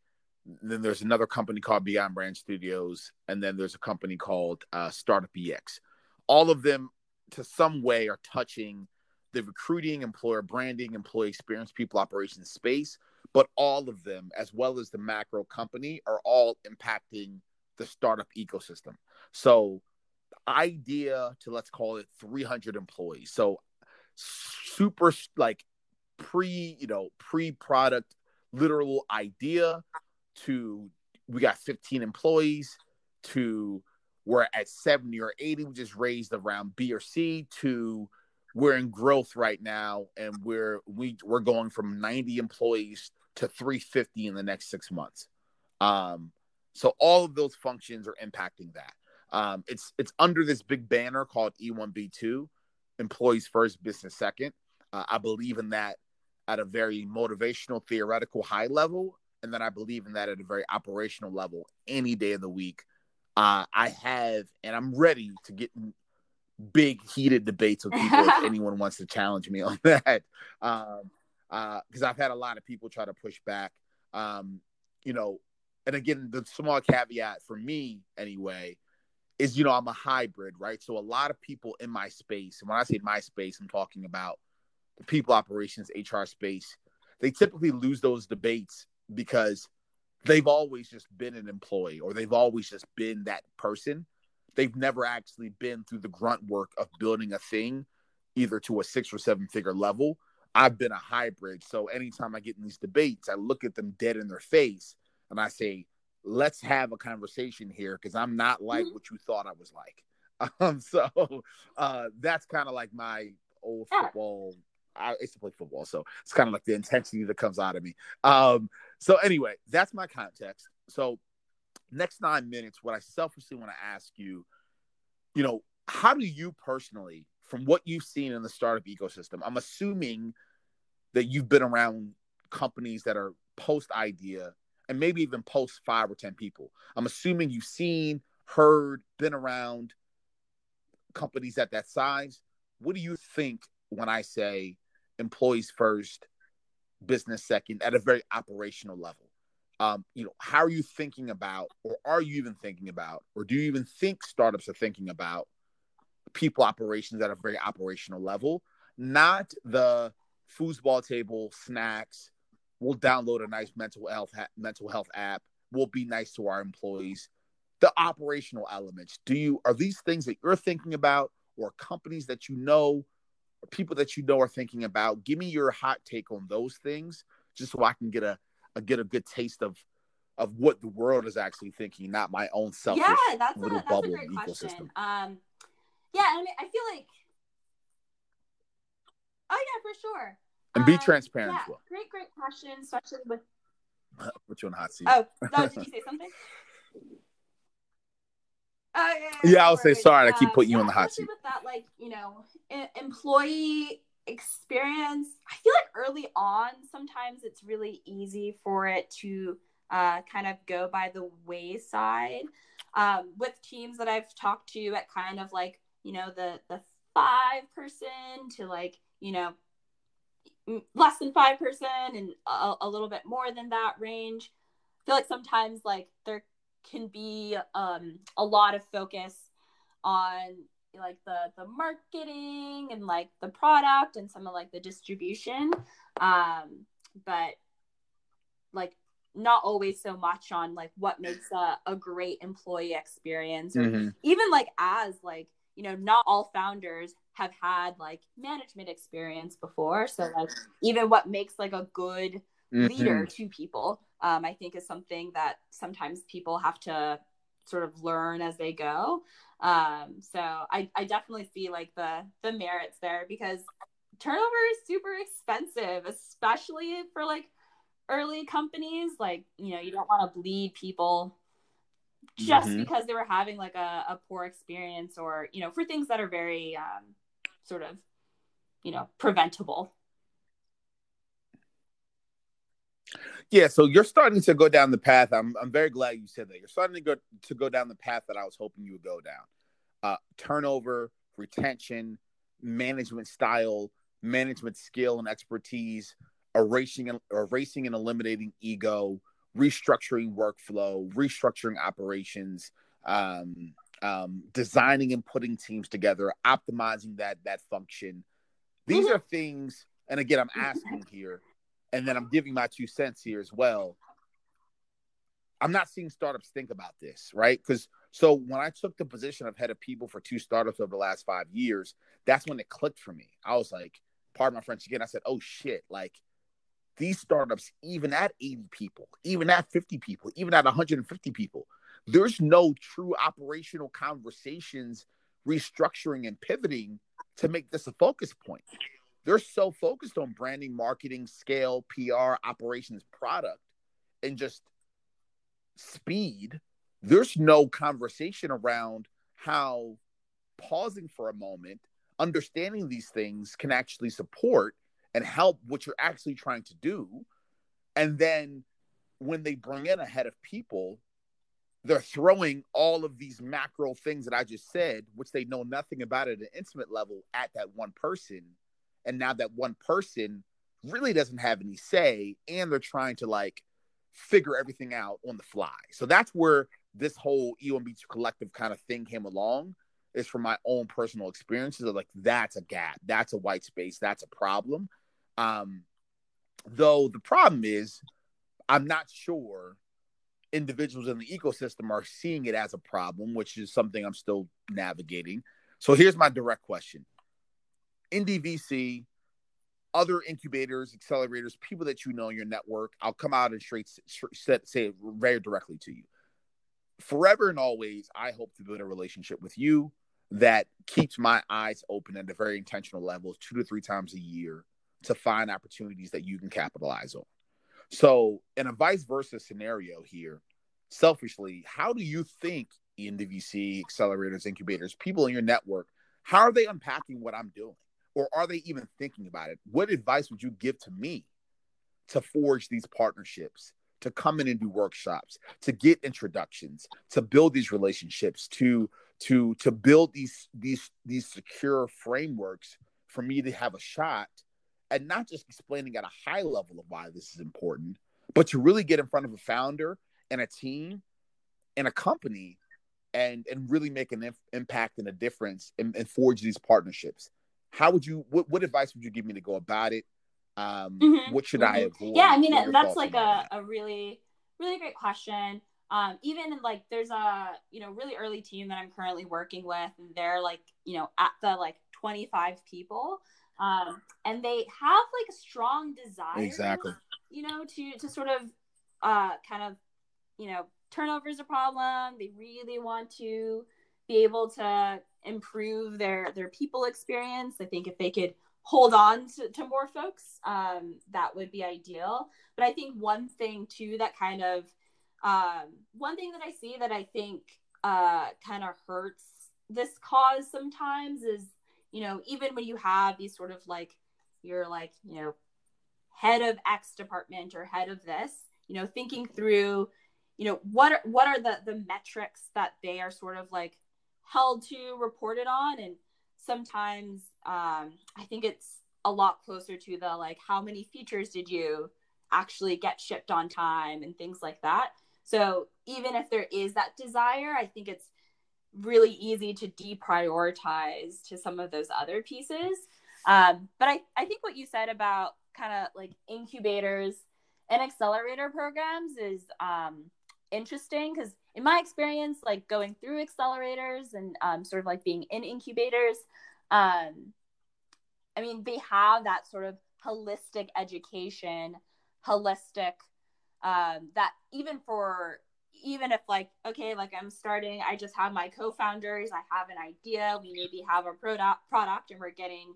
Speaker 1: Then there's another company called Beyond Brand Studios, and then there's a company called uh, Startup EX. All of them, to some way, are touching the recruiting, employer branding, employee experience, people operations space but all of them, as well as the macro company, are all impacting the startup ecosystem. So, idea to let's call it 300 employees. So, super like pre, you know, pre product, literal idea to we got 15 employees to we're at 70 or 80, we just raised around B or C to we're in growth right now and we're we we're going from 90 employees to 350 in the next six months. Um, so all of those functions are impacting that. Um, it's it's under this big banner called E1B2, employees first, business second. Uh, I believe in that at a very motivational, theoretical, high level, and then I believe in that at a very operational level any day of the week. Uh, I have, and I'm ready to get in big, heated debates with people if (laughs) anyone wants to challenge me on that. Um, because uh, I've had a lot of people try to push back. Um, you know, and again, the small caveat for me anyway is you know I'm a hybrid, right? So a lot of people in my space, and when I say my space, I'm talking about the people operations HR space. They typically lose those debates because they've always just been an employee or they've always just been that person. They've never actually been through the grunt work of building a thing either to a six or seven figure level. I've been a hybrid. So anytime I get in these debates, I look at them dead in their face and I say, let's have a conversation here because I'm not like mm-hmm. what you thought I was like. (laughs) Um, so uh, that's kind of like my old football. I used to play football, so it's kind of like the intensity that comes out of me. Um, so anyway, that's my context. So next nine minutes, what I selfishly want to ask you, you know, how do you personally, from what you've seen in the startup ecosystem, I'm assuming that you've been around companies that are post idea and maybe even post five or 10 people. I'm assuming you've seen, heard, been around companies at that size. What do you think when I say employees first, business second at a very operational level? Um, you know, how are you thinking about, or are you even thinking about, or do you even think startups are thinking about people operations at a very operational level, not the foosball table snacks We'll download a nice mental health ha- mental health app. We'll be nice to our employees. The operational elements. Do you are these things that you're thinking about, or companies that you know, or people that you know are thinking about? Give me your hot take on those things, just so I can get a, a get a good taste of of what the world is actually thinking, not my own selfish
Speaker 2: yeah, that's little a, that's bubble a great ecosystem. Question. Um, yeah, I mean, I feel like, oh yeah, for sure
Speaker 1: and be um, transparent
Speaker 2: yeah,
Speaker 1: as well.
Speaker 2: Great, great question, especially with. (laughs)
Speaker 1: Put you on the hot seat.
Speaker 2: Oh, no, did you (laughs) say something?
Speaker 1: Oh, yeah, yeah, yeah I'll say sorry. I keep putting you on the hot seat.
Speaker 2: With that, like you know, employee experience, I feel like early on, sometimes it's really easy for it to uh, kind of go by the wayside. Um, with teams that I've talked to at kind of like you know the the five person to like you know less than 5% and a, a, little bit more than that range. I feel like sometimes like there can be um, a lot of focus on like the the marketing and like the product and some of like the distribution um but like not always so much on like what makes a, a great employee experience or mm-hmm. even like as like you know not all founders have had like management experience before. So like even what makes like a good mm-hmm. leader to people um, i think is something that sometimes people have to sort of learn as they go. Um, so I, I definitely see like the the merits there because turnover is super expensive especially for like early companies. Like you know you don't want to bleed people just mm-hmm. because they were having like a, a poor experience or you know for things that are very um, sort of you know preventable.
Speaker 1: Yeah so you're starting to go down the path. I'm, I'm very glad you said that. You're starting to go to go down the path that i was hoping you would go down. Uh, turnover retention management style management skill and expertise erasing and erasing and eliminating ego restructuring workflow restructuring operations um, um, designing and putting teams together, optimizing that that function. These mm-hmm. are things, and again, I'm asking here, and then I'm giving my two cents here as well. I'm not seeing startups think about this, right? Because so when I took the position of head of people for two startups over the last five years, that's when it clicked for me. I was like, pardon my French again. I said, oh shit, like these startups, even at 80 people, even at 50 people, even at 150 people, there's no true operational conversations, restructuring, and pivoting to make this a focus point. They're so focused on branding, marketing, scale, PR, operations, product, and just speed. There's no conversation around how pausing for a moment, understanding these things can actually support and help what you're actually trying to do. And then when they bring in a head of people, they're throwing all of these macro things that I just said, which they know nothing about at an intimate level, at that one person. And now that one person really doesn't have any say, and they're trying to like figure everything out on the fly. So that's where this whole E1B2 collective kind of thing came along. Is from my own personal experiences of like that's a gap, that's a white space, that's a problem. Um, though the problem is, I'm not sure individuals in the ecosystem are seeing it as a problem, which is something I'm still navigating. So here's my direct question. Indie.vc, other incubators, accelerators, people that you know in your network, I'll come out and straight, say it very directly to you. Forever and always, I hope to build a relationship with you that keeps my eyes open at a very intentional level, two to three times a year, to find opportunities that you can capitalize on. So, in a vice versa scenario here, selfishly, how do you think Indie.vc, accelerators, incubators, people in your network, how are they unpacking what I'm doing? Or are they even thinking about it? What advice would you give to me to forge these partnerships, to come in and do workshops, to get introductions, to build these relationships, to to to build these these these secure frameworks for me to have a shot and not just explaining at a high level of why this is important, but to really get in front of a founder and a team and a company and and really make an inf- impact and a difference and, and, forge these partnerships. How would you what, what advice would you give me to go about it? Um, mm-hmm. what should mm-hmm. I avoid?
Speaker 2: Yeah, I mean that's like a, that? a really really great question. Um, even like there's a you know really early team that I'm currently working with, and they're like you know at the like 25 people um, and they have like a strong desire
Speaker 1: exactly.
Speaker 2: you know to to sort of uh kind of you know turnover is a problem. They really want to be able to improve their their people experience. I think if they could hold on to, to more folks um, that would be ideal. But i think one thing too that kind of um, one thing that i see that i think uh, kind of hurts this cause sometimes is you know, even when you have these sort of like, you're like, you know, head of X department or head of this, you know, thinking through, you know, what are, what are the, the metrics that they are sort of like held to, reported on. And sometimes um, I think it's a lot closer to the like, how many features did you actually get shipped on time and things like that. So even if there is that desire, I think it's really easy to deprioritize to some of those other pieces. Um, but I, I think what you said about kind of like incubators and accelerator programs is um, interesting because in my experience, like going through accelerators and um, sort of like being in incubators, um, I mean, they have that sort of holistic education, holistic, um, that even for even if like okay like i'm starting i just have my co-founders i have an idea we maybe have a product product and we're getting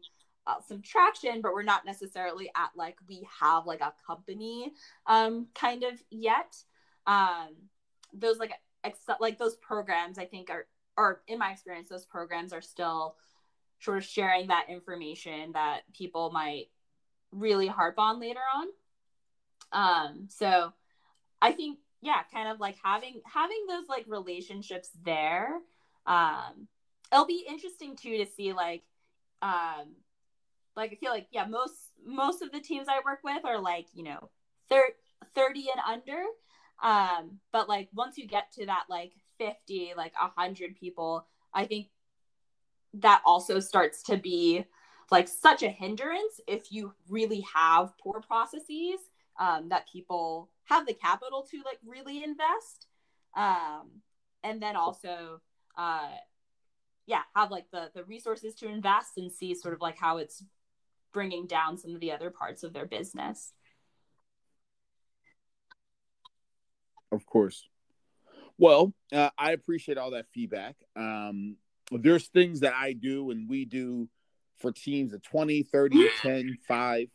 Speaker 2: uh, some traction but we're not necessarily at like we have like a company um kind of yet. Um those like ex- like those programs i think are or in my experience those programs are still sort of sharing that information that people might really harp on later on. Um so i think yeah, kind of like having having those like relationships there. Um, it'll be interesting too to see like, um, like I feel like yeah, most most of the teams I work with are like you know, thir- thirty and under. Um, but like once you get to that like fifty, like a hundred people, I think that also starts to be like such a hindrance if you really have poor processes um, that people have the capital to like really invest um, and then also uh, yeah have like the the resources to invest and see sort of like how it's bringing down some of the other parts of their business.
Speaker 1: Of course. Well uh, i appreciate all that feedback. Um, there's things that i do and we do for teams of 20 30 (gasps) 10 5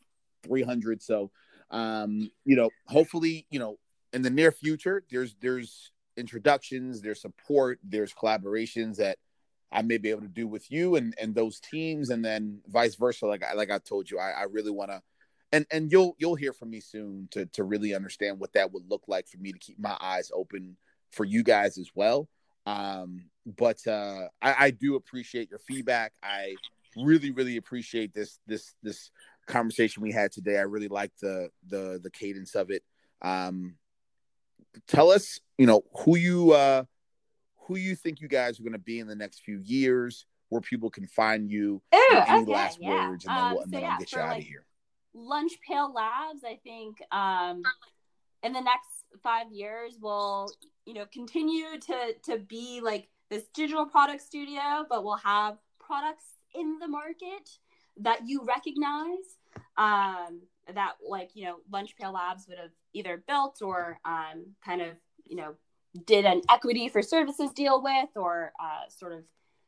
Speaker 1: 300 so um, you know, hopefully, you know, in the near future, there's there's introductions, there's support, there's collaborations that I may be able to do with you and and those teams, and then vice versa. Like I like I told you, I, I really want to and and you'll you'll hear from me soon to to really understand what that would look like for me to keep my eyes open for you guys as well. Um, but uh, I, I do appreciate your feedback. I really really appreciate this this this conversation we had today. I really like the the the cadence of it. Um, tell us, you know, who you uh, who you think you guys are going to be in the next few years, where people can find you.
Speaker 2: Ooh,
Speaker 1: any
Speaker 2: okay,
Speaker 1: last
Speaker 2: yeah.
Speaker 1: words, and then,
Speaker 2: Um,
Speaker 1: we'll, and
Speaker 2: so
Speaker 1: then
Speaker 2: yeah,
Speaker 1: I'll get you
Speaker 2: for,
Speaker 1: out of here.
Speaker 2: Lunch Pail Labs, I think, um, in the next five years we'll you know, continue to to be like this digital product studio, but we'll have products in the market that you recognize. Um, that like you know, Lunch Pail Labs would have either built or um, kind of you know did an equity for services deal with, or uh, sort of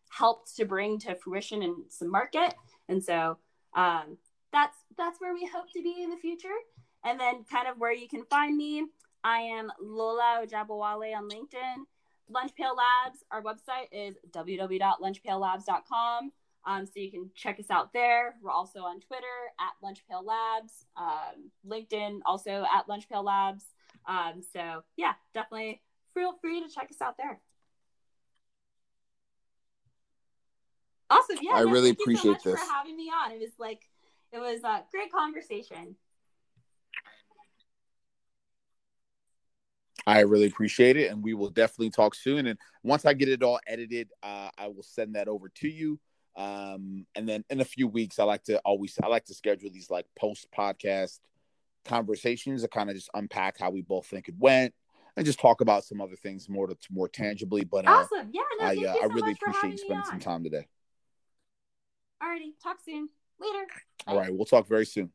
Speaker 2: helped to bring to fruition in some market. And so um, that's that's where we hope to be in the future. And then kind of where you can find me, I am Lola Ojabowale on LinkedIn. Lunch Pail Labs, our website is www.lunchpaillabs.com. Um, so you can check us out there. We're also on Twitter at Lunch Pail Labs, um, LinkedIn also at Lunch Pail Labs. Um, so yeah, definitely feel free to check us out there. Awesome. Yeah.
Speaker 1: I
Speaker 2: no,
Speaker 1: really
Speaker 2: thank you so
Speaker 1: appreciate
Speaker 2: much
Speaker 1: this.
Speaker 2: for having me on. It was like, it was a great conversation.
Speaker 1: I really appreciate it, and we will definitely talk soon. And once I get it all edited, uh, I will send that over to you. Um, and then in a few weeks, I like to always I like to schedule these like post podcast conversations to kind of just unpack how we both think it went and just talk about some other things more to more tangibly. But uh,
Speaker 2: Awesome. Yeah. No,
Speaker 1: I
Speaker 2: thank
Speaker 1: uh,
Speaker 2: you
Speaker 1: I
Speaker 2: so
Speaker 1: really appreciate you spending some time today.
Speaker 2: Alrighty. Talk soon. Later.
Speaker 1: All right, we'll talk very soon.